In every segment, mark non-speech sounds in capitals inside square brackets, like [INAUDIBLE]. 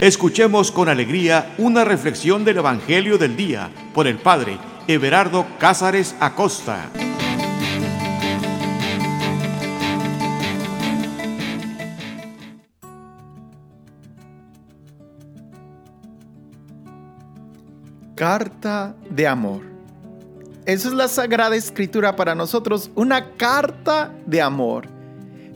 Escuchemos con alegría una reflexión del Evangelio del Día por el Padre Everardo Cázares Acosta. Carta de amor. Esa es la Sagrada Escritura para nosotros, una carta de amor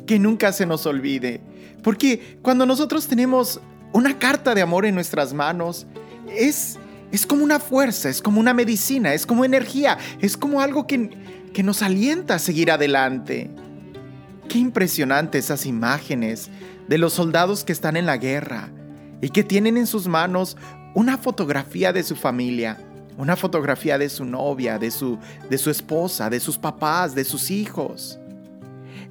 que nunca se nos olvide. Porque cuando nosotros tenemos una carta de amor en nuestras manos es, es como una fuerza, es como una medicina, es como energía, es como algo que, que nos alienta a seguir adelante. Qué impresionante esas imágenes de los soldados que están en la guerra y que tienen en sus manos una fotografía de su familia, una fotografía de su novia, de su, de su esposa, de sus papás, de sus hijos.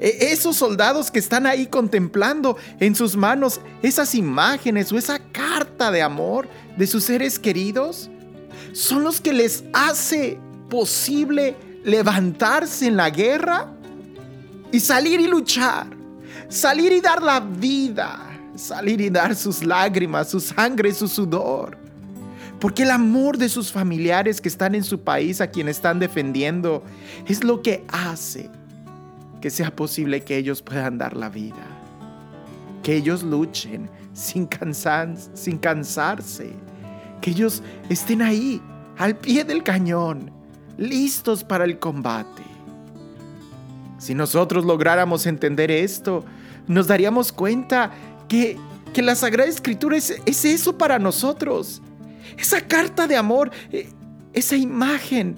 E, esos soldados que están ahí contemplando en sus manos esas imágenes o esa carta de amor de sus seres queridos, son los que les hace posible levantarse en la guerra y salir y luchar, salir y dar la vida, salir y dar sus lágrimas, su sangre, su sudor. Porque el amor de sus familiares que están en su país, a quien están defendiendo, es lo que hace que sea posible que ellos puedan dar la vida, que ellos luchen sin, cansar, sin cansarse, que ellos estén ahí, al pie del cañón, listos para el combate. Si nosotros lográramos entender esto, nos daríamos cuenta que, que la Sagrada Escritura es, es eso para nosotros. Esa carta de amor, eh, esa imagen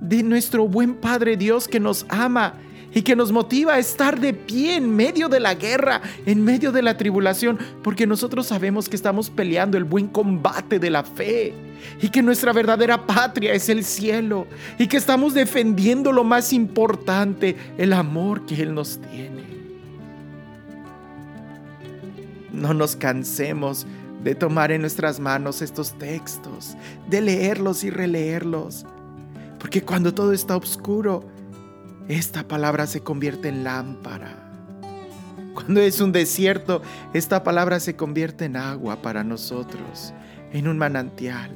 de nuestro buen Padre Dios que nos ama y que nos motiva a estar de pie en medio de la guerra, en medio de la tribulación, porque nosotros sabemos que estamos peleando el buen combate de la fe y que nuestra verdadera patria es el cielo y que estamos defendiendo lo más importante, el amor que Él nos tiene. No nos cansemos de tomar en nuestras manos estos textos, de leerlos y releerlos, porque cuando todo está oscuro, esta palabra se convierte en lámpara. Cuando es un desierto, esta palabra se convierte en agua para nosotros, en un manantial.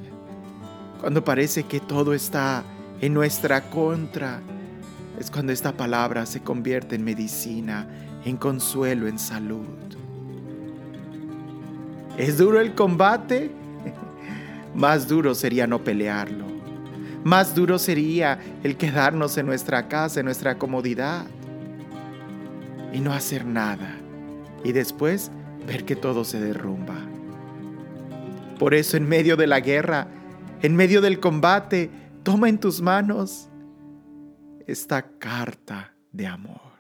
Cuando parece que todo está en nuestra contra, es cuando esta palabra se convierte en medicina, en consuelo, en salud. ¿Es duro el combate? [LAUGHS] Más duro sería no pelearlo. Más duro sería el quedarnos en nuestra casa, en nuestra comodidad y no hacer nada y después ver que todo se derrumba. Por eso en medio de la guerra, en medio del combate, toma en tus manos esta carta de amor.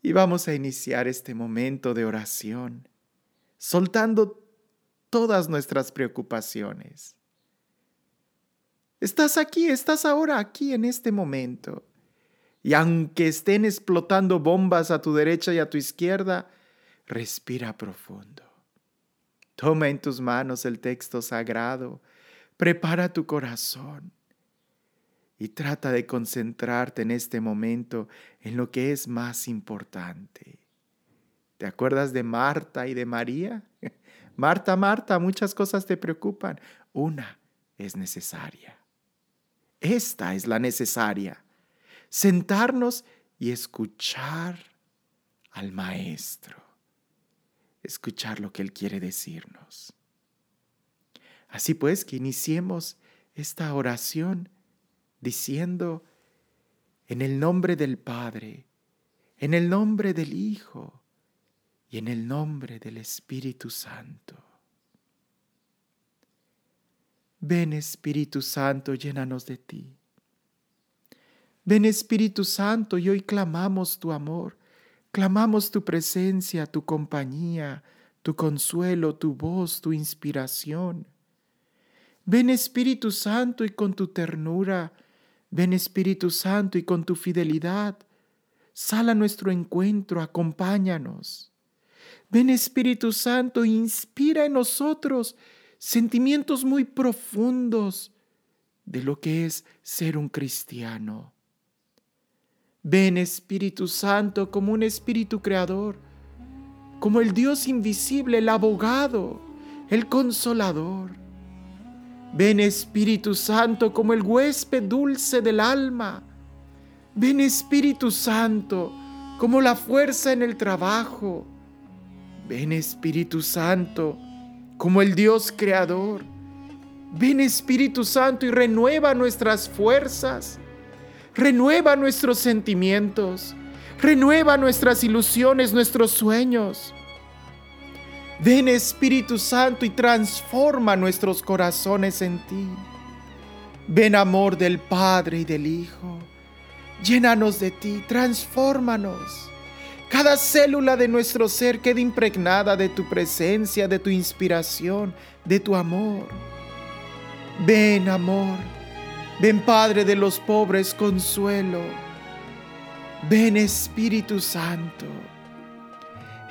Y vamos a iniciar este momento de oración, soltando todas nuestras preocupaciones Estás aquí, estás ahora aquí en este momento. Y aunque estén explotando bombas a tu derecha y a tu izquierda, respira profundo. Toma en tus manos el texto sagrado, prepara tu corazón y trata de concentrarte en este momento en lo que es más importante. ¿Te acuerdas de Marta y de María? [LAUGHS] Marta, Marta, muchas cosas te preocupan. Una es necesaria. Esta es la necesaria. Sentarnos y escuchar al Maestro. Escuchar lo que Él quiere decirnos. Así pues, que iniciemos esta oración diciendo, en el nombre del Padre, en el nombre del Hijo y en el nombre del Espíritu Santo. Ven Espíritu Santo, llénanos de ti. Ven Espíritu Santo y hoy clamamos tu amor, clamamos tu presencia, tu compañía, tu consuelo, tu voz, tu inspiración. Ven Espíritu Santo y con tu ternura, ven Espíritu Santo y con tu fidelidad, sal a nuestro encuentro, acompáñanos. Ven Espíritu Santo, inspira en nosotros sentimientos muy profundos de lo que es ser un cristiano. Ven Espíritu Santo como un Espíritu creador, como el Dios invisible, el abogado, el consolador. Ven Espíritu Santo como el huésped dulce del alma. Ven Espíritu Santo como la fuerza en el trabajo. Ven Espíritu Santo como el Dios creador. Ven Espíritu Santo y renueva nuestras fuerzas. Renueva nuestros sentimientos. Renueva nuestras ilusiones, nuestros sueños. Ven Espíritu Santo y transforma nuestros corazones en ti. Ven amor del Padre y del Hijo. Llénanos de ti, transfórmanos. Cada célula de nuestro ser quede impregnada de tu presencia, de tu inspiración, de tu amor. Ven amor, ven Padre de los pobres, consuelo. Ven Espíritu Santo.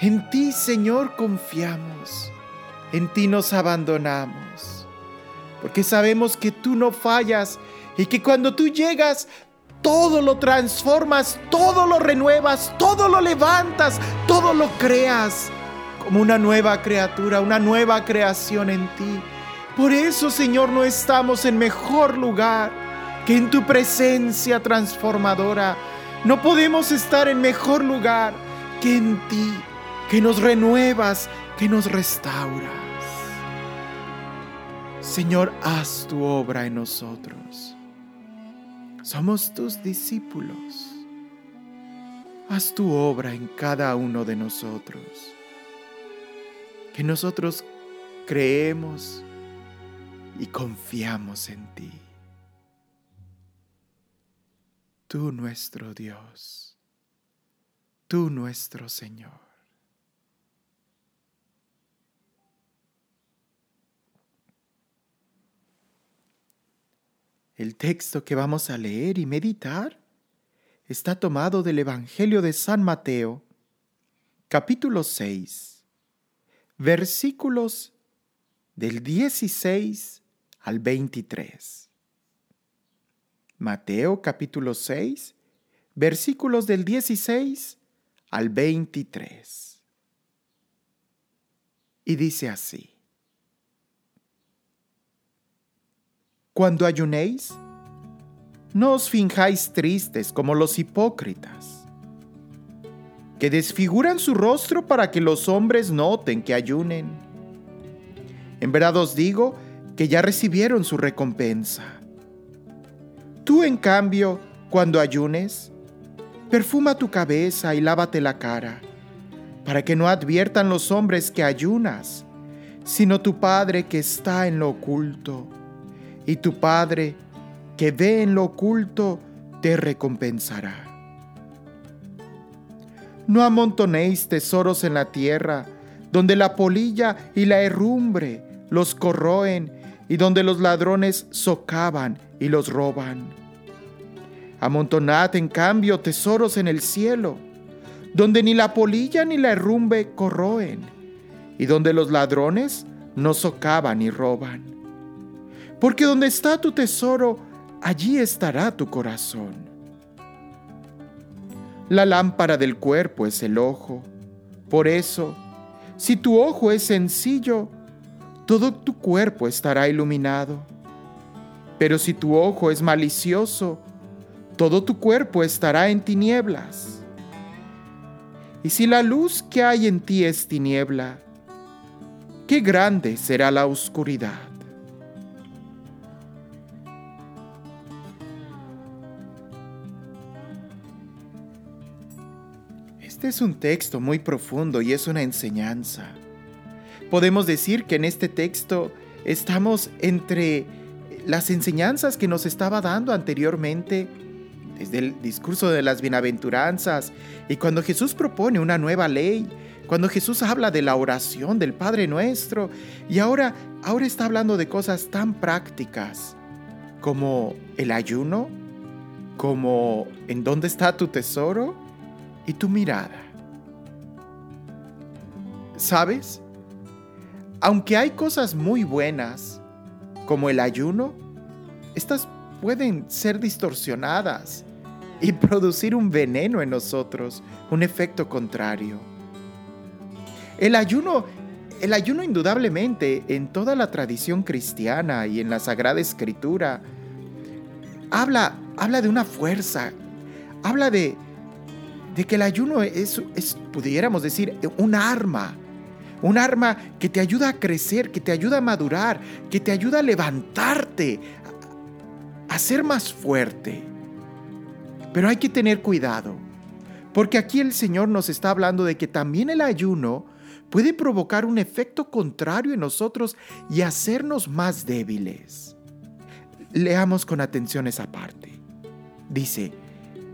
En ti, Señor, confiamos. En ti nos abandonamos. Porque sabemos que tú no fallas y que cuando tú llegas, todo lo transformas, todo lo renuevas, todo lo levantas, todo lo creas como una nueva criatura, una nueva creación en ti. Por eso, Señor, no estamos en mejor lugar que en tu presencia transformadora. No podemos estar en mejor lugar que en ti que nos renuevas, que nos restauras. Señor, haz tu obra en nosotros. Somos tus discípulos. Haz tu obra en cada uno de nosotros. Que nosotros creemos y confiamos en ti. Tú nuestro Dios, tú nuestro Señor. El texto que vamos a leer y meditar está tomado del Evangelio de San Mateo, capítulo 6, versículos del 16 al 23. Mateo capítulo 6, versículos del 16 al 23. Y dice así. Cuando ayunéis, no os finjáis tristes como los hipócritas, que desfiguran su rostro para que los hombres noten que ayunen. En verdad os digo que ya recibieron su recompensa. Tú, en cambio, cuando ayunes, perfuma tu cabeza y lávate la cara, para que no adviertan los hombres que ayunas, sino tu Padre que está en lo oculto y tu Padre, que ve en lo oculto, te recompensará. No amontonéis tesoros en la tierra, donde la polilla y la herrumbre los corroen y donde los ladrones socavan y los roban. Amontonad en cambio tesoros en el cielo, donde ni la polilla ni la herrumbre corroen, y donde los ladrones no socavan y roban porque donde está tu tesoro, allí estará tu corazón. La lámpara del cuerpo es el ojo. Por eso, si tu ojo es sencillo, todo tu cuerpo estará iluminado. Pero si tu ojo es malicioso, todo tu cuerpo estará en tinieblas. Y si la luz que hay en ti es tiniebla, qué grande será la oscuridad. Este es un texto muy profundo y es una enseñanza. Podemos decir que en este texto estamos entre las enseñanzas que nos estaba dando anteriormente desde el discurso de las bienaventuranzas y cuando Jesús propone una nueva ley, cuando Jesús habla de la oración del Padre Nuestro y ahora ahora está hablando de cosas tan prácticas como el ayuno, como en dónde está tu tesoro y tu mirada. ¿Sabes? Aunque hay cosas muy buenas, como el ayuno, estas pueden ser distorsionadas y [LAUGHS] producir un veneno en nosotros, un efecto contrario. El ayuno, el ayuno indudablemente en toda la tradición cristiana y en la Sagrada Escritura habla, habla de una fuerza, habla de, de que el ayuno es, pudiéramos decir, un arma. Un arma que te ayuda a crecer, que te ayuda a madurar, que te ayuda a levantarte, a ser más fuerte. Pero hay que tener cuidado, porque aquí el Señor nos está hablando de que también el ayuno puede provocar un efecto contrario en nosotros y hacernos más débiles. Leamos con atención esa parte. Dice,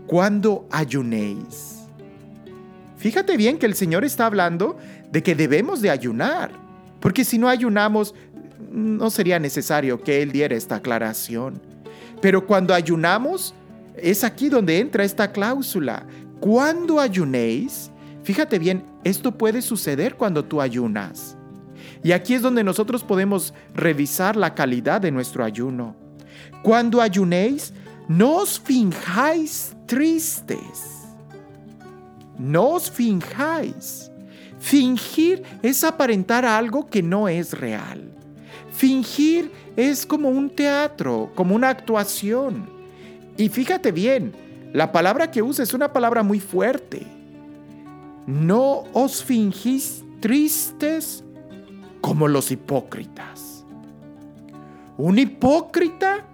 cuando ayunéis. Fíjate bien que el Señor está hablando de que debemos de ayunar, porque si no ayunamos, no sería necesario que Él diera esta aclaración. Pero cuando ayunamos, es aquí donde entra esta cláusula. Cuando ayunéis, fíjate bien, esto puede suceder cuando tú ayunas. Y aquí es donde nosotros podemos revisar la calidad de nuestro ayuno. Cuando ayunéis, no os finjáis tristes. No os finjáis. Fingir es aparentar algo que no es real. Fingir es como un teatro, como una actuación. Y fíjate bien, la palabra que usa es una palabra muy fuerte. No os fingís tristes como los hipócritas. Un hipócrita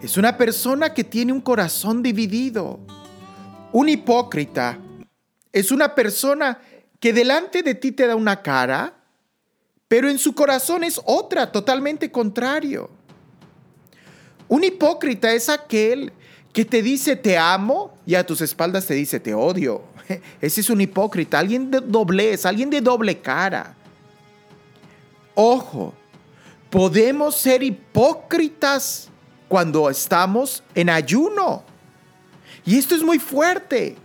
es una persona que tiene un corazón dividido. Un hipócrita es una persona que delante de ti te da una cara, pero en su corazón es otra, totalmente contrario. Un hipócrita es aquel que te dice te amo y a tus espaldas te dice te odio. [LAUGHS] Ese es un hipócrita, alguien de doblez, alguien de doble cara. Ojo, podemos ser hipócritas cuando estamos en ayuno. Y esto es muy fuerte,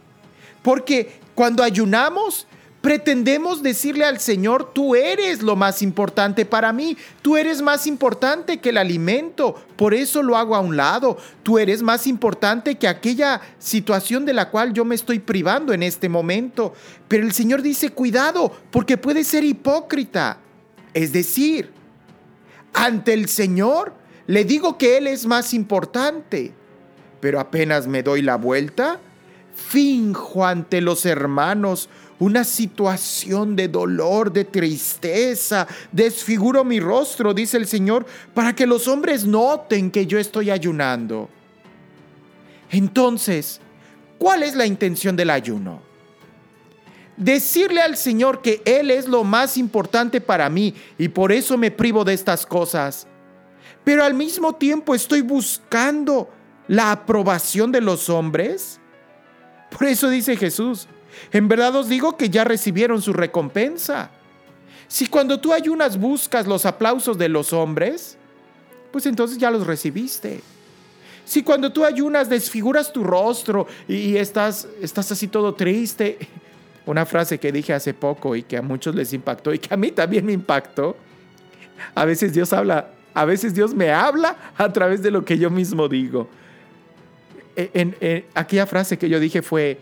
porque cuando ayunamos Pretendemos decirle al Señor, tú eres lo más importante para mí, tú eres más importante que el alimento, por eso lo hago a un lado, tú eres más importante que aquella situación de la cual yo me estoy privando en este momento. Pero el Señor dice, cuidado, porque puede ser hipócrita. Es decir, ante el Señor le digo que Él es más importante, pero apenas me doy la vuelta, finjo ante los hermanos una situación de dolor, de tristeza. Desfiguro mi rostro, dice el Señor, para que los hombres noten que yo estoy ayunando. Entonces, ¿cuál es la intención del ayuno? Decirle al Señor que Él es lo más importante para mí y por eso me privo de estas cosas. Pero al mismo tiempo estoy buscando la aprobación de los hombres. Por eso dice Jesús, en verdad os digo que ya recibieron su recompensa. Si cuando tú ayunas buscas los aplausos de los hombres, pues entonces ya los recibiste. Si cuando tú ayunas desfiguras tu rostro y estás, estás así todo triste, [LAUGHS] una frase que dije hace poco y que a muchos les impactó y que a mí también me impactó, a veces Dios habla, a veces Dios me habla a través de lo que yo mismo digo. E, en, aquella frase que yo dije fue,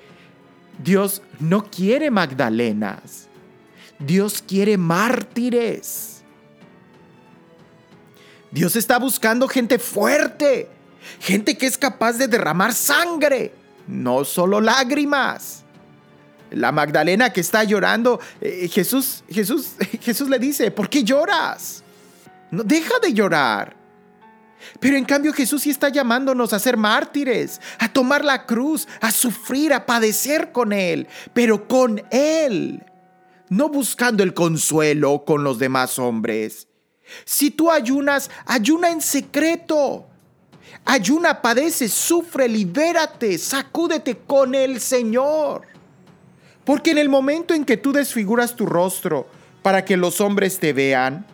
Dios no quiere Magdalenas. Dios quiere mártires. Dios está buscando gente fuerte, gente que es capaz de derramar sangre, no solo lágrimas. La Magdalena que está llorando, eh, Jesús, Jesús, [LAUGHS] Jesús le dice, ¿por qué lloras? No deja de llorar. Pero en cambio Jesús sí está llamándonos a ser mártires, a tomar la cruz, a sufrir, a padecer con Él, pero con Él, no buscando el consuelo con los demás hombres. Si tú ayunas, ayuna en secreto. Ayuna, padece, sufre, libérate, sacúdete con el Señor. Porque en el momento en que tú desfiguras tu rostro para que los hombres te vean,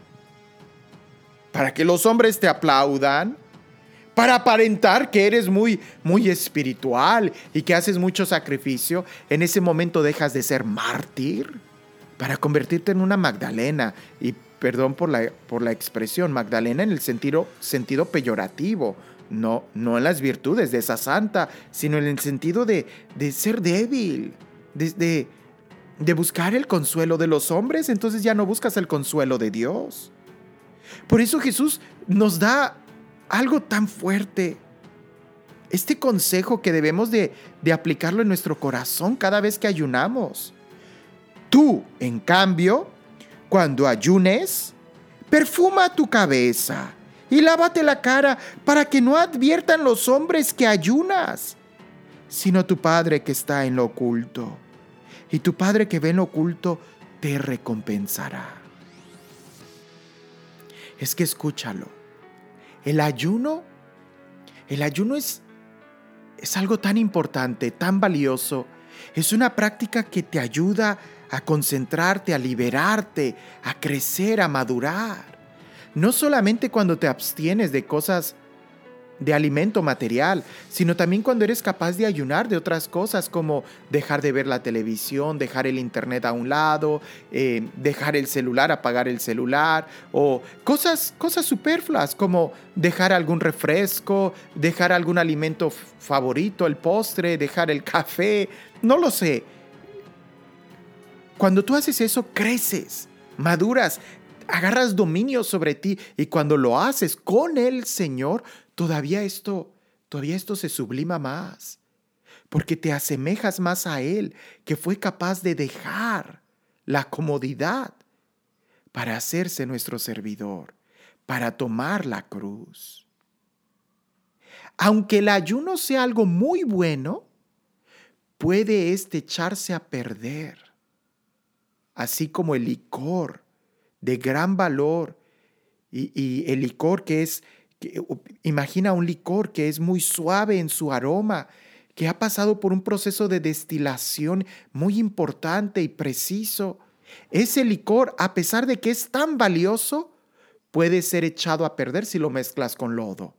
para que los hombres te aplaudan, para aparentar que eres muy, muy espiritual y que haces mucho sacrificio, en ese momento dejas de ser mártir para convertirte en una Magdalena. Y perdón por la, por la expresión, Magdalena en el sentido, sentido peyorativo, no, no en las virtudes de esa santa, sino en el sentido de, de ser débil, de, de buscar el consuelo de los hombres, entonces ya no buscas el consuelo de Dios. Por eso Jesús nos da algo tan fuerte. Este consejo que debemos de, aplicarlo en nuestro corazón cada vez que ayunamos. Tú, en cambio, cuando ayunes, perfuma tu cabeza y lávate la cara para que no adviertan los hombres que ayunas, sino tu Padre que está en lo oculto. Y tu Padre que ve en lo oculto te recompensará. Es que escúchalo. El ayuno, el ayuno es, es algo tan importante, tan valioso. Es una práctica que te ayuda a concentrarte, a liberarte, a crecer, a madurar. No solamente cuando te abstienes de cosas de alimento material, sino también cuando eres capaz de ayunar de otras cosas como dejar de ver la televisión, dejar el internet a un lado, eh, dejar el celular, apagar el celular, o cosas, cosas superfluas como dejar algún refresco, dejar algún alimento favorito, el postre, dejar el café, no lo sé. Cuando tú haces eso, creces, maduras, agarras dominio sobre ti y cuando lo haces con el Señor, todavía esto, todavía esto se sublima más, porque te asemejas más a Él, que fue capaz de dejar la comodidad para hacerse nuestro servidor, para tomar la cruz. Aunque el ayuno sea algo muy bueno, puede este echarse a perder así como el licor de gran valor y, el licor que es, imagina un licor que es muy suave en su aroma, que ha pasado por un proceso de destilación muy importante y preciso. Ese licor, a pesar de que es tan valioso, puede ser echado a perder si lo mezclas con lodo.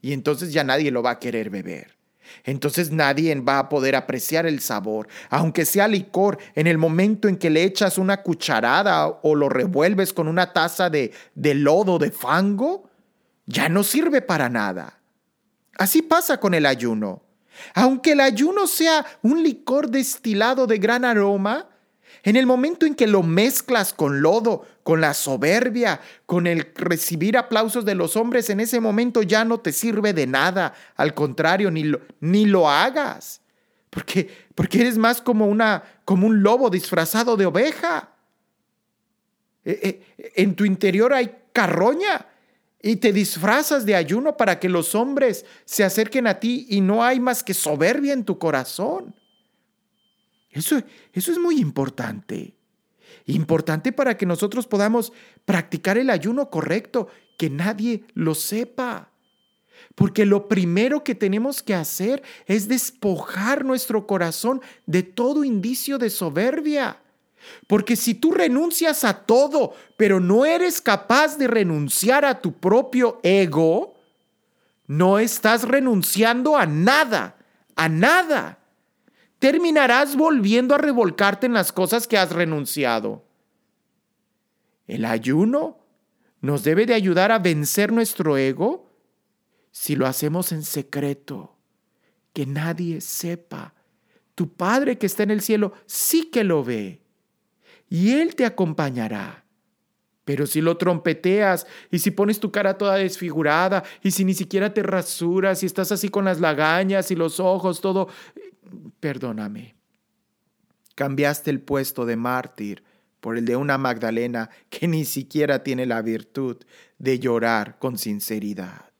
Y entonces ya nadie lo va a querer beber. Entonces nadie va a poder apreciar el sabor, aunque sea licor, en el momento en que le echas una cucharada o lo revuelves con una taza de, de lodo, de fango, ya no sirve para nada. Así pasa con el ayuno. Aunque el ayuno sea un licor destilado de gran aroma, en el momento en que lo mezclas con lodo, con la soberbia, con el recibir aplausos de los hombres, en ese momento ya no te sirve de nada. Al contrario, ni lo, ni lo hagas. Porque, porque eres más como, una, como un lobo disfrazado de oveja. Eh, eh, en tu interior hay carroña y te disfrazas de ayuno para que los hombres se acerquen a ti y no hay más que soberbia en tu corazón. Eso, eso es muy importante. Importante para que nosotros podamos practicar el ayuno correcto, que nadie lo sepa. Porque lo primero que tenemos que hacer es despojar nuestro corazón de todo indicio de soberbia. Porque si tú renuncias a todo, pero no eres capaz de renunciar a tu propio ego, no estás renunciando a nada, a nada terminarás volviendo a revolcarte en las cosas que has renunciado. El ayuno nos debe de ayudar a vencer nuestro ego si lo hacemos en secreto, que nadie sepa. Tu Padre que está en el cielo sí que lo ve y Él te acompañará. Pero si lo trompeteas y si pones tu cara toda desfigurada y si ni siquiera te rasuras y estás así con las lagañas y los ojos todo perdóname. Cambiaste el puesto de mártir por el de una Magdalena que ni siquiera tiene la virtud de llorar con sinceridad.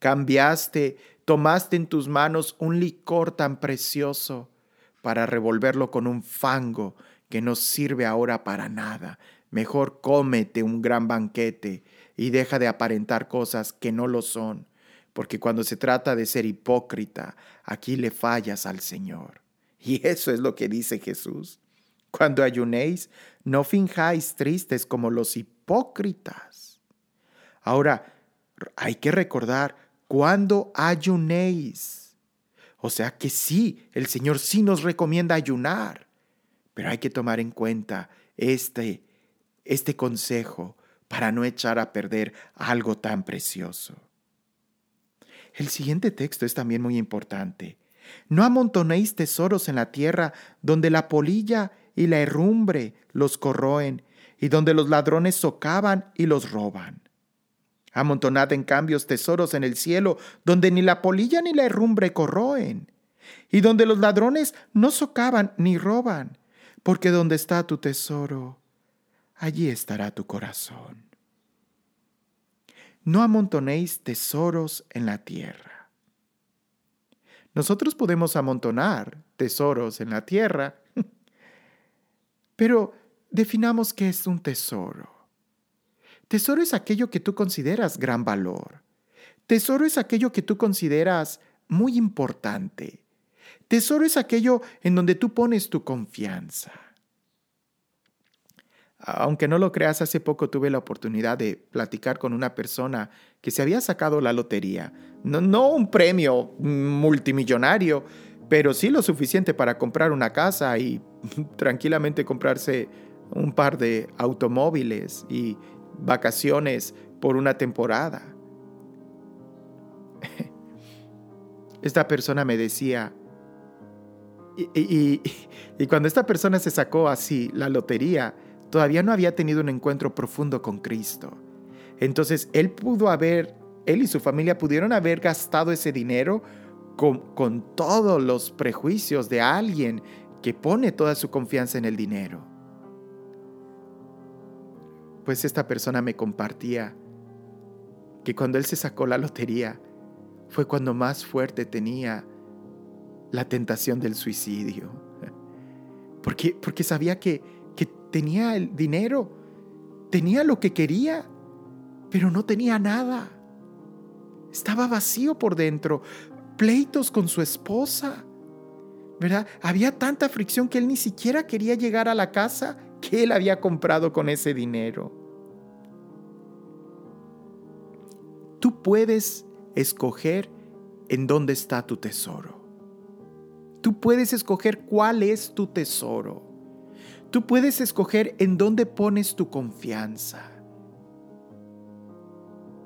Cambiaste, tomaste en tus manos un licor tan precioso para revolverlo con un fango que no sirve ahora para nada. Mejor cómete un gran banquete y deja de aparentar cosas que no lo son porque cuando se trata de ser hipócrita, aquí le fallas al Señor. Y eso es lo que dice Jesús. Cuando ayunéis, no finjáis tristes como los hipócritas. Ahora, hay que recordar cuando ayunéis. O sea que sí, el Señor sí nos recomienda ayunar, pero hay que tomar en cuenta este, este consejo para no echar a perder algo tan precioso. El siguiente texto es también muy importante. No amontonéis tesoros en la tierra, donde la polilla y la herrumbre los corroen, y donde los ladrones socavan y los roban. Amontonad en cambios tesoros en el cielo, donde ni la polilla ni la herrumbre corroen, y donde los ladrones no socavan ni roban, porque donde está tu tesoro, allí estará tu corazón. No amontonéis tesoros en la tierra. Nosotros podemos amontonar tesoros en la tierra, [LAUGHS] pero definamos qué es un tesoro. Tesoro es aquello que tú consideras gran valor. Tesoro es aquello que tú consideras muy importante. Tesoro es aquello en donde tú pones tu confianza. Aunque no lo creas, hace poco tuve la oportunidad de platicar con una persona que se había sacado la lotería. No, un premio multimillonario, pero sí lo suficiente para comprar una casa y [LAUGHS] tranquilamente comprarse un par de automóviles y vacaciones por una temporada. [LAUGHS] Esta persona me decía, y, cuando esta persona se sacó así la lotería, todavía no había tenido un encuentro profundo con Cristo. Entonces él pudo haber, él y su familia pudieron haber gastado ese dinero con, con todos los prejuicios de alguien que pone toda su confianza en el dinero. Pues esta persona me compartía que cuando él se sacó la lotería fue cuando más fuerte tenía la tentación del suicidio. Porque, porque sabía que, que tenía el dinero, tenía lo que quería, pero no tenía nada. Estaba vacío por dentro, pleitos con su esposa. ¿Verdad? Había tanta fricción que él ni siquiera quería llegar a la casa que él había comprado con ese dinero. Tú puedes escoger en dónde está tu tesoro. Tú puedes escoger cuál es tu tesoro. Tú puedes escoger en dónde pones tu confianza.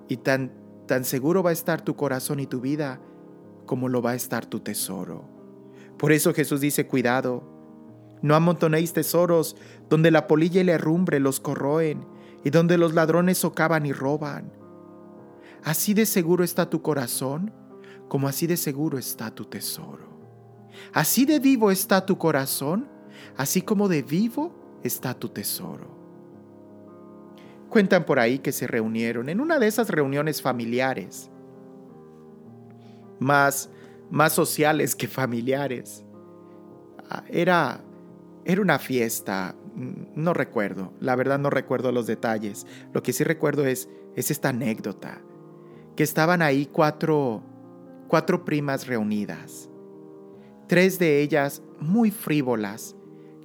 Y tan, tan seguro va a estar tu corazón y tu vida como lo va a estar tu tesoro. Por eso Jesús dice, cuidado, no amontonéis tesoros donde la polilla y la herrumbre los corroen y donde los ladrones socavan y roban. Así de seguro está tu corazón como así de seguro está tu tesoro. Así de vivo está tu corazón, así como de vivo está tu tesoro. Cuentan por ahí que se reunieron en una de esas reuniones familiares, más, más sociales que familiares. Ah, era, era una fiesta, mm, no recuerdo, la verdad no recuerdo los detalles. Lo que sí recuerdo es, es esta anécdota, que estaban ahí cuatro, cuatro primas reunidas tres de ellas muy frívolas,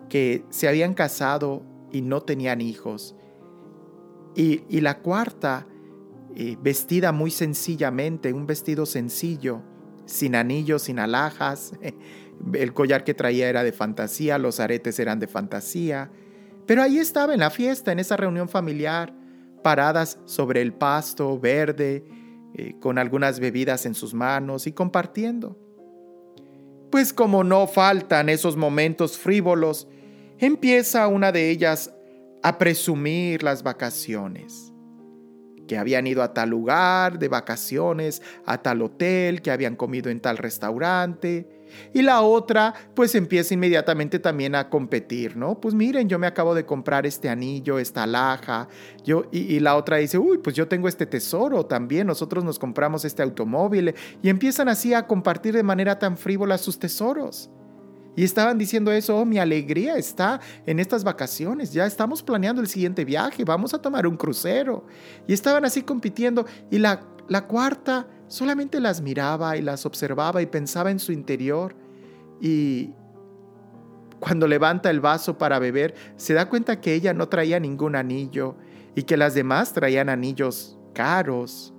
que se habían casado y no tenían hijos, y, la cuarta, eh, vestida muy sencillamente, un vestido sencillo, sin anillos, sin alhajas, [LAUGHS] el collar que traía era de fantasía, los aretes eran de fantasía, pero ahí estaba en la fiesta, en esa reunión familiar, paradas sobre el pasto verde, eh, con algunas bebidas en sus manos y compartiendo. Pues como no faltan esos momentos frívolos, empieza una de ellas a presumir las vacaciones que habían ido a tal lugar de vacaciones, a tal hotel, que habían comido en tal restaurante. Y la otra, pues empieza inmediatamente también a competir, ¿no? Pues miren, yo me acabo de comprar este anillo, esta alhaja. Yo, y, y la otra dice, uy, pues yo tengo este tesoro también, nosotros nos compramos este automóvil. Y empiezan así a compartir de manera tan frívola sus tesoros. Y estaban diciendo eso, oh, mi alegría está en estas vacaciones, ya estamos planeando el siguiente viaje, vamos a tomar un crucero. Y estaban así compitiendo y la, la cuarta solamente las miraba y las observaba y pensaba en su interior. Y cuando levanta el vaso para beber, se da cuenta que ella no traía ningún anillo y que las demás traían anillos caros,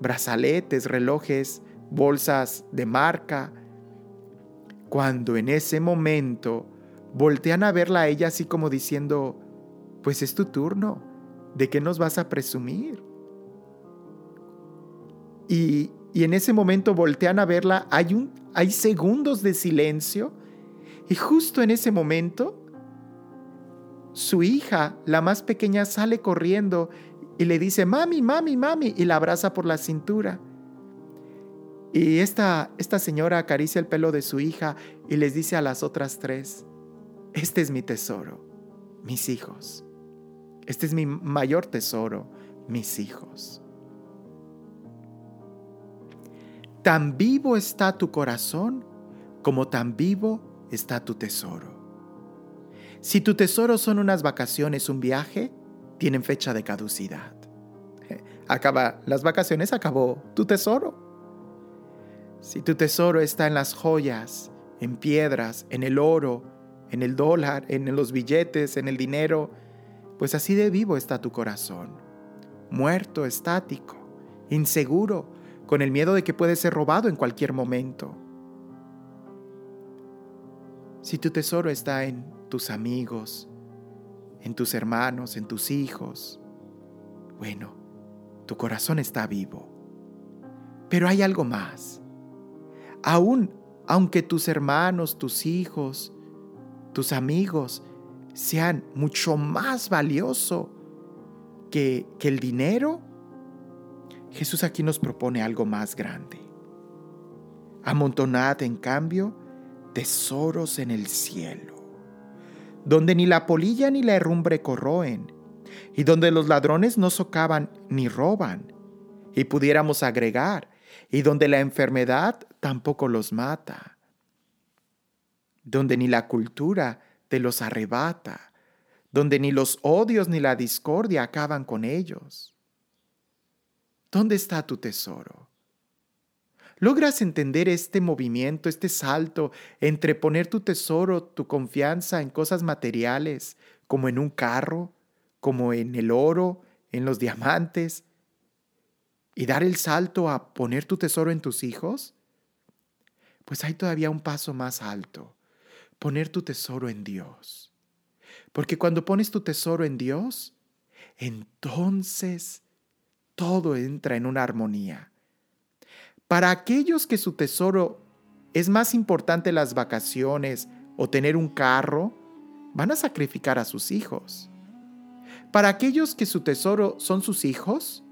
brazaletes, relojes, bolsas de marca cuando en ese momento voltean a verla a ella así como diciendo, pues es tu turno, ¿de qué nos vas a presumir? Y, en ese momento voltean a verla, hay un, hay segundos de silencio y justo en ese momento su hija, la más pequeña, sale corriendo y le dice, mami, mami, mami, y la abraza por la cintura. Y esta, esta señora acaricia el pelo de su hija y les dice a las otras tres, este es mi tesoro, mis hijos. Este es mi mayor tesoro, mis hijos. Tan vivo está tu corazón como tan vivo está tu tesoro. Si tu tesoro son unas vacaciones, un viaje, tienen fecha de caducidad. [LAUGHS] Acaba las vacaciones, acabó tu tesoro. Si tu tesoro está en las joyas, en piedras, en el oro, en el dólar, en los billetes, en el dinero, pues así de vivo está tu corazón. Muerto, estático, inseguro, con el miedo de que puede ser robado en cualquier momento. Si tu tesoro está en tus amigos, en tus hermanos, en tus hijos, bueno, tu corazón está vivo. Pero hay algo más. Aún aunque tus hermanos, tus hijos, tus amigos sean mucho más valioso que, que el dinero, Jesús aquí nos propone algo más grande. Amontonad, en cambio, tesoros en el cielo, donde ni la polilla ni la herrumbre corroen, y donde los ladrones no socavan ni roban, y pudiéramos agregar, y donde la enfermedad tampoco los mata, donde ni la cultura te los arrebata, donde ni los odios ni la discordia acaban con ellos. ¿Dónde está tu tesoro? ¿Logras entender este movimiento, este salto entre poner tu tesoro, tu confianza en cosas materiales, como en un carro, como en el oro, en los diamantes, y dar el salto a poner tu tesoro en tus hijos? Pues hay todavía un paso más alto, poner tu tesoro en Dios. Porque cuando pones tu tesoro en Dios, entonces todo entra en una armonía. Para aquellos que su tesoro es más importante las vacaciones o tener un carro, van a sacrificar a sus hijos. Para aquellos que su tesoro son sus hijos,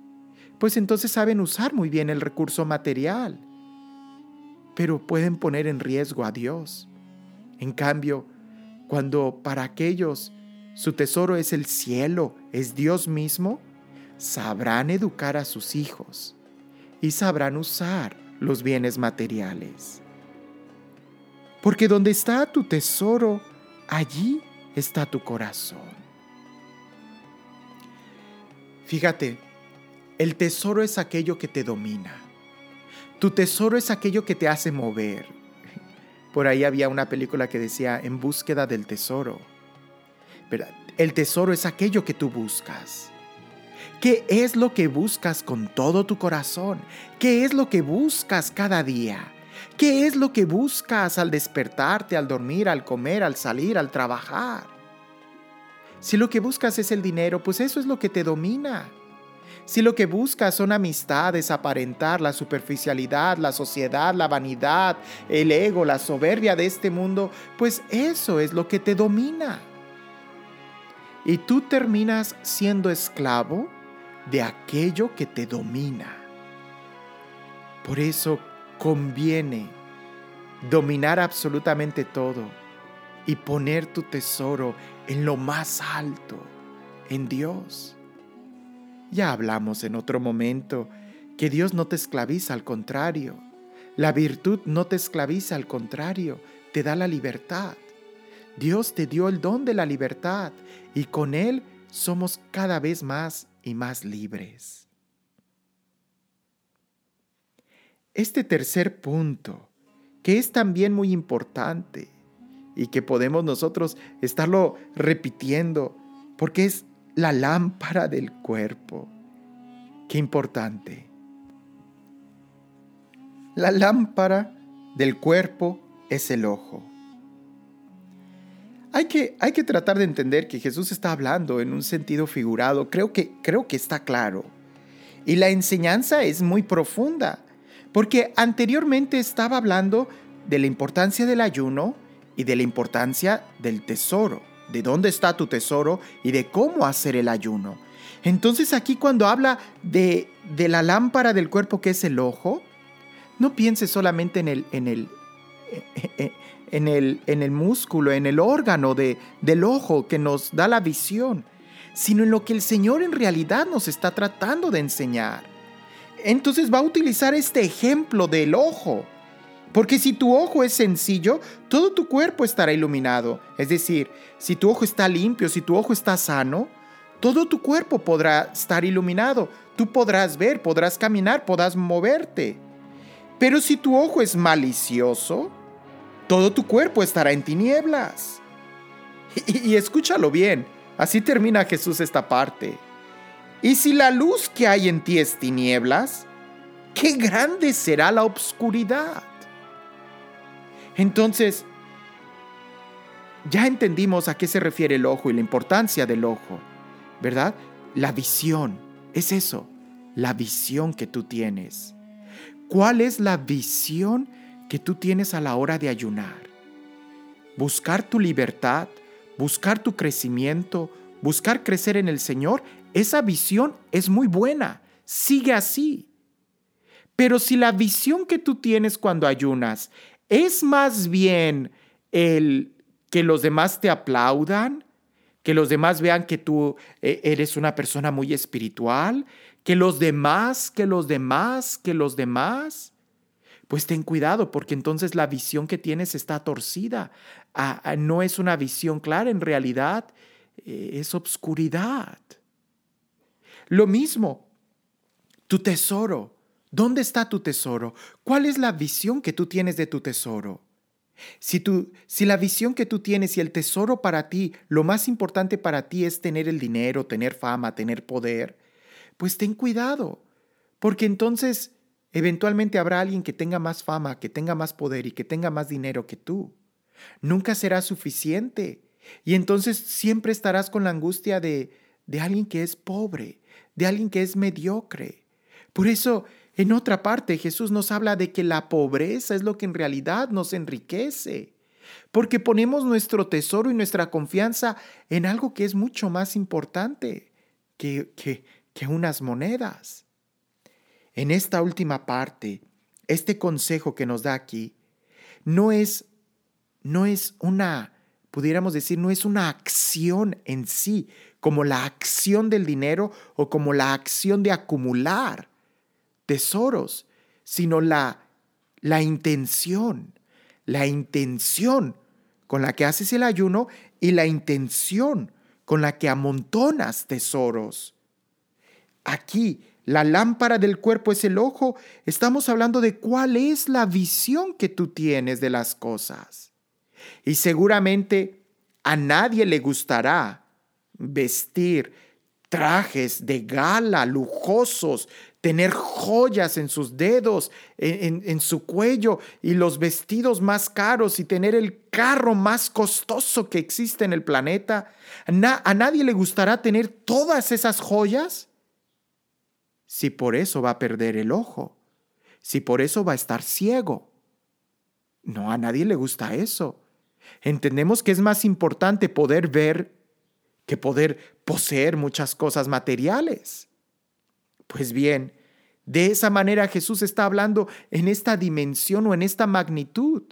pues entonces saben usar muy bien el recurso material, pero pueden poner en riesgo a Dios. En cambio, cuando para aquellos su tesoro es el cielo, es Dios mismo, sabrán educar a sus hijos y sabrán usar los bienes materiales. Porque donde está tu tesoro, allí está tu corazón. Fíjate, el tesoro es aquello que te domina. Tu tesoro es aquello que te hace mover. Por ahí había una película que decía En búsqueda del tesoro. Pero el tesoro es aquello que tú buscas. ¿Qué es lo que buscas con todo tu corazón? ¿Qué es lo que buscas cada día? ¿Qué es lo que buscas al despertarte, al dormir, al comer, al salir, al trabajar? Si lo que buscas es el dinero, pues eso es lo que te domina. Si lo que buscas son amistades, aparentar la superficialidad, la sociedad, la vanidad, el ego, la soberbia de este mundo, pues eso es lo que te domina. Y tú terminas siendo esclavo de aquello que te domina. Por eso conviene dominar absolutamente todo y poner tu tesoro en lo más alto, en Dios. Ya hablamos en otro momento que Dios no te esclaviza, al contrario. La virtud no te esclaviza, al contrario, te da la libertad. Dios te dio el don de la libertad y con Él somos cada vez más y más libres. Este tercer punto, que es también muy importante y que podemos nosotros estarlo repitiendo, porque es la lámpara del cuerpo. Qué importante. La lámpara del cuerpo es el ojo. Hay que, hay que tratar de entender que Jesús está hablando en un sentido figurado. Creo que, creo que está claro. Y la enseñanza es muy profunda, porque anteriormente estaba hablando de la importancia del ayuno y de la importancia del tesoro, de dónde está tu tesoro y de cómo hacer el ayuno. Entonces aquí cuando habla de, de la lámpara del cuerpo que es el ojo, no pienses solamente en el, en el, en el, en el músculo, en el órgano de, del ojo que nos da la visión, sino en lo que el Señor en realidad nos está tratando de enseñar. Entonces va a utilizar este ejemplo del ojo. Porque si tu ojo es sencillo, todo tu cuerpo estará iluminado. Es decir, si tu ojo está limpio, si tu ojo está sano, todo tu cuerpo podrá estar iluminado. Tú podrás ver, podrás caminar, podrás moverte. Pero si tu ojo es malicioso, todo tu cuerpo estará en tinieblas. Y, y, escúchalo bien, así termina Jesús esta parte. Y si la luz que hay en ti es tinieblas, qué grande será la obscuridad. Entonces, ya entendimos a qué se refiere el ojo y la importancia del ojo, ¿verdad? La visión, es eso, la visión que tú tienes. ¿Cuál es la visión que tú tienes a la hora de ayunar? Buscar tu libertad, buscar tu crecimiento, buscar crecer en el Señor, esa visión es muy buena, sigue así. Pero si la visión que tú tienes cuando ayunas es más bien el que los demás te aplaudan, que los demás vean que tú eh, eres una persona muy espiritual, que los demás, que los demás, que los demás. Pues ten cuidado porque entonces la visión que tienes está torcida. Ah, ah, no es una visión clara, en realidad eh, es obscuridad. Lo mismo, tu tesoro. ¿Dónde está tu tesoro? ¿Cuál es la visión que tú tienes de tu tesoro? Si, tú, si la visión que tú tienes y el tesoro para ti, lo más importante para ti es tener el dinero, tener fama, tener poder, pues ten cuidado, porque entonces eventualmente habrá alguien que tenga más fama, que tenga más poder y que tenga más dinero que tú. Nunca será suficiente. Y entonces siempre estarás con la angustia de, de alguien que es pobre, de alguien que es mediocre. Por eso en otra parte, Jesús nos habla de que la pobreza es lo que en realidad nos enriquece, porque ponemos nuestro tesoro y nuestra confianza en algo que es mucho más importante que, que, unas monedas. En esta última parte, este consejo que nos da aquí no es, no es una, pudiéramos decir, no es una acción en sí, como la acción del dinero o como la acción de acumular tesoros, sino la, la intención, la intención con la que haces el ayuno y la intención con la que amontonas tesoros. Aquí, la lámpara del cuerpo es el ojo. Estamos hablando de cuál es la visión que tú tienes de las cosas. Y seguramente a nadie le gustará vestir trajes de gala lujosos, tener joyas en sus dedos, en, su cuello y los vestidos más caros y tener el carro más costoso que existe en el planeta. ¿A nadie le gustará tener todas esas joyas? Si por eso va a perder el ojo, si por eso va a estar ciego. No, a nadie le gusta eso. Entendemos que es más importante poder ver que poder poseer muchas cosas materiales. Pues bien, de esa manera Jesús está hablando en esta dimensión o en esta magnitud.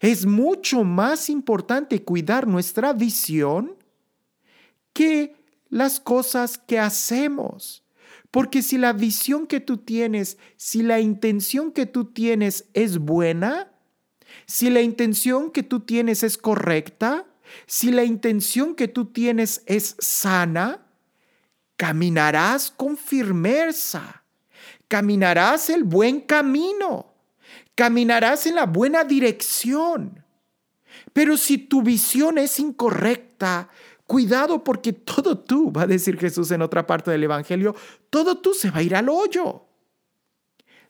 Es mucho más importante cuidar nuestra visión que las cosas que hacemos. Porque si la visión que tú tienes, si la intención que tú tienes es buena, si la intención que tú tienes es correcta, si la intención que tú tienes es sana, caminarás con firmeza, caminarás el buen camino, caminarás en la buena dirección. Pero si tu visión es incorrecta, cuidado porque todo tú, va a decir Jesús en otra parte del Evangelio, todo tú se va a ir al hoyo.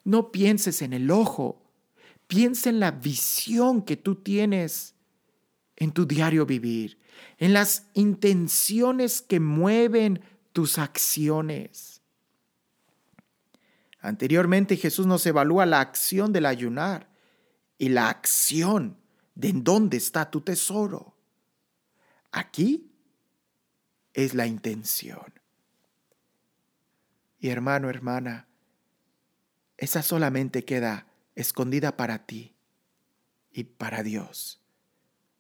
No pienses en el ojo, piensa en la visión que tú tienes en tu diario vivir, en las intenciones que mueven tus acciones. Anteriormente Jesús nos evalúa la acción del ayunar y la acción de en dónde está tu tesoro. Aquí es la intención. Y hermano, hermana, esa solamente queda escondida para ti y para Dios.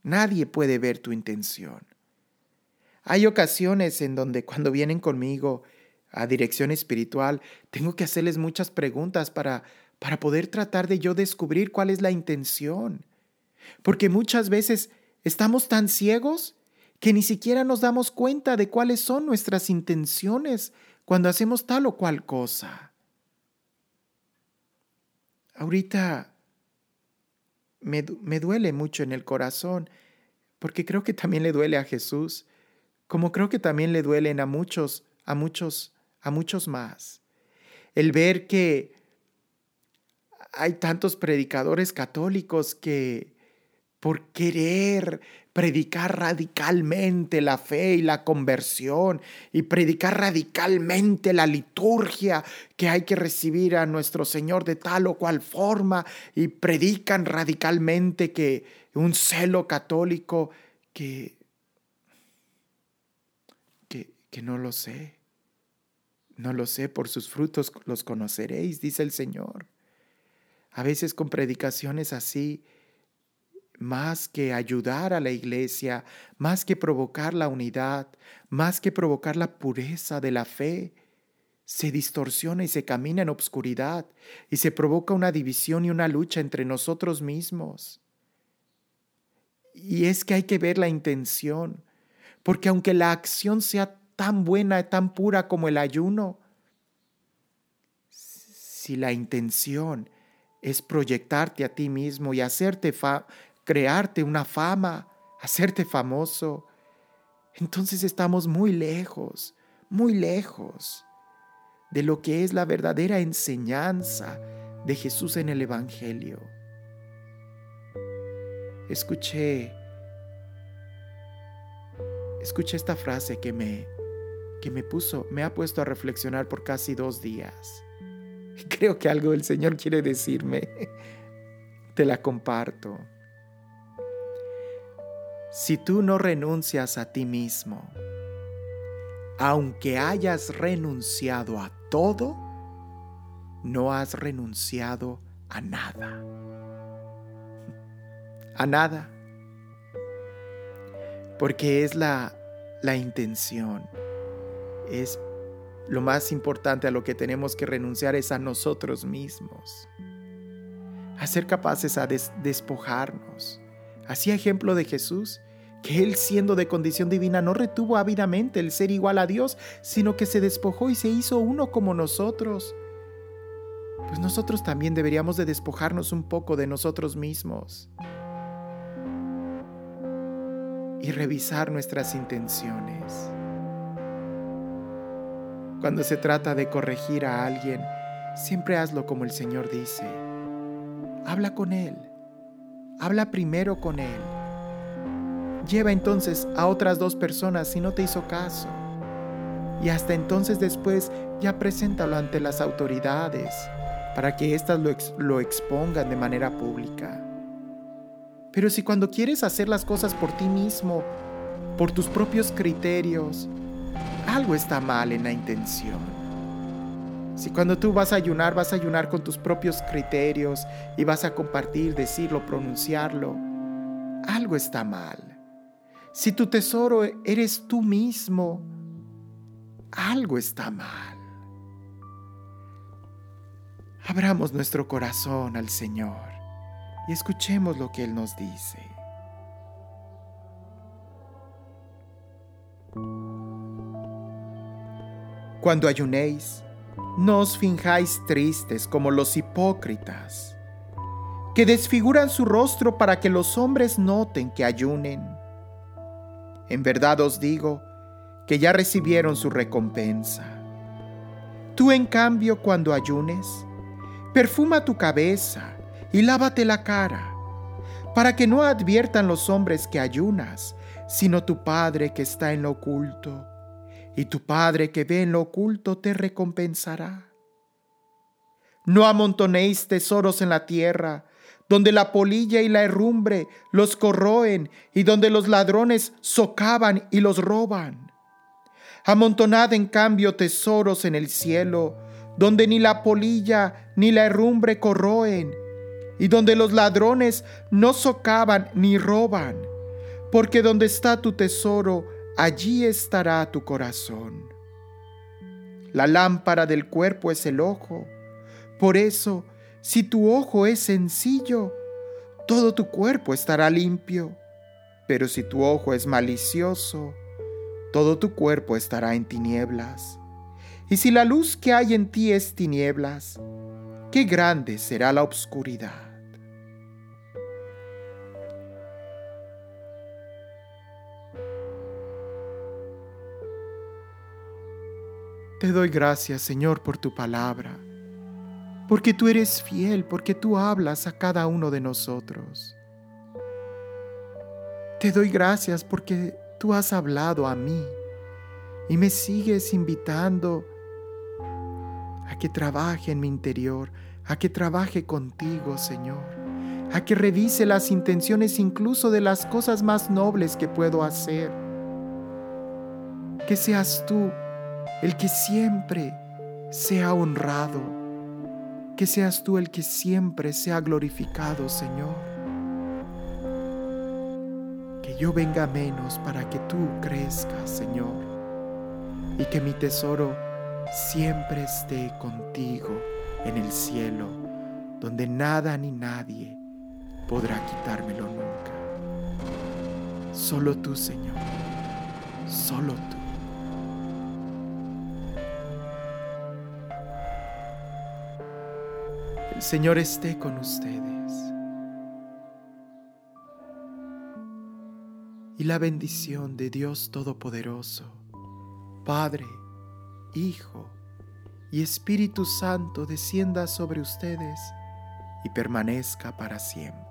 Nadie puede ver tu intención. Hay ocasiones en donde cuando vienen conmigo a dirección espiritual, tengo que hacerles muchas preguntas para, para poder tratar de yo descubrir cuál es la intención. Porque muchas veces estamos tan ciegos que ni siquiera nos damos cuenta de cuáles son nuestras intenciones cuando hacemos tal o cual cosa. Ahorita me, me, duele mucho en el corazón, porque creo que también le duele a Jesús, como creo que también le duelen a muchos, a muchos, a muchos más. El ver que hay tantos predicadores católicos que por querer predicar radicalmente la fe y la conversión y predicar radicalmente la liturgia que hay que recibir a nuestro Señor de tal o cual forma y predican radicalmente que un celo católico que, que, no lo sé. No lo sé, por sus frutos los conoceréis, dice el Señor. A veces con predicaciones así, más que ayudar a la iglesia, más que provocar la unidad, más que provocar la pureza de la fe, se distorsiona y se camina en obscuridad y se provoca una división y una lucha entre nosotros mismos. Y es que hay que ver la intención, porque aunque la acción sea tan buena, tan pura como el ayuno, si la intención es proyectarte a ti mismo y hacerte crearte una fama, hacerte famoso, entonces estamos muy lejos, muy lejos de lo que es la verdadera enseñanza de Jesús en el Evangelio. Escuché, escuché esta frase que me, que me puso, me ha puesto a reflexionar por casi dos días. [LAUGHS] Creo que algo el Señor quiere decirme. Te la comparto. Si tú no renuncias a ti mismo, aunque hayas renunciado a todo, no has renunciado a nada. A nada. Porque es la, la intención. Es lo más importante a lo que tenemos que renunciar es a nosotros mismos. A ser capaces a despojarnos. Así ejemplo de Jesús que Él siendo de condición divina no retuvo ávidamente el ser igual a Dios, sino que se despojó y se hizo uno como nosotros. Pues nosotros también deberíamos de despojarnos un poco de nosotros mismos y revisar nuestras intenciones. Cuando se trata de corregir a alguien, siempre hazlo como el Señor dice. Habla con Él. Habla primero con Él Lleva entonces a otras dos personas si no te hizo caso. Y hasta entonces después ya preséntalo ante las autoridades para que éstas lo, lo expongan de manera pública. Pero si cuando quieres hacer las cosas por ti mismo, por tus propios criterios, algo está mal en la intención. Si cuando tú vas a ayunar, vas a ayunar con tus propios criterios y vas a compartir, decirlo, pronunciarlo, algo está mal. Si tu tesoro eres tú mismo, algo está mal. Abramos nuestro corazón al Señor y escuchemos lo que Él nos dice. Cuando ayunéis, no os finjáis tristes como los hipócritas, que desfiguran su rostro para que los hombres noten que ayunen en verdad os digo que ya recibieron su recompensa. Tú en cambio cuando ayunes, perfuma tu cabeza y lávate la cara, para que no adviertan los hombres que ayunas, sino tu Padre que está en lo oculto, y tu Padre que ve en lo oculto te recompensará. No amontonéis tesoros en la tierra, donde la polilla y la herrumbre los corroen y donde los ladrones socavan y los roban. Amontonad en cambio tesoros en el cielo, donde ni la polilla ni la herrumbre corroen, y donde los ladrones no socavan ni roban, porque donde está tu tesoro, allí estará tu corazón. La lámpara del cuerpo es el ojo. Por eso, si tu ojo es sencillo, todo tu cuerpo estará limpio. Pero si tu ojo es malicioso, todo tu cuerpo estará en tinieblas. Y si la luz que hay en ti es tinieblas, qué grande será la oscuridad. Te doy gracias, Señor, por tu palabra, porque tú eres fiel, porque tú hablas a cada uno de nosotros. Te doy gracias porque tú has hablado a mí y me sigues invitando a que trabaje en mi interior, a que trabaje contigo, Señor, a que revise las intenciones incluso de las cosas más nobles que puedo hacer. Que seas tú el que siempre sea honrado, que seas tú el que siempre sea glorificado, Señor. Que yo venga menos para que tú crezcas, Señor, y que mi tesoro siempre esté contigo en el cielo, donde nada ni nadie podrá quitármelo nunca. Solo tú, Señor, solo tú. Señor esté con ustedes. Y la bendición de Dios Todopoderoso, Padre, Hijo y Espíritu Santo descienda sobre ustedes y permanezca para siempre.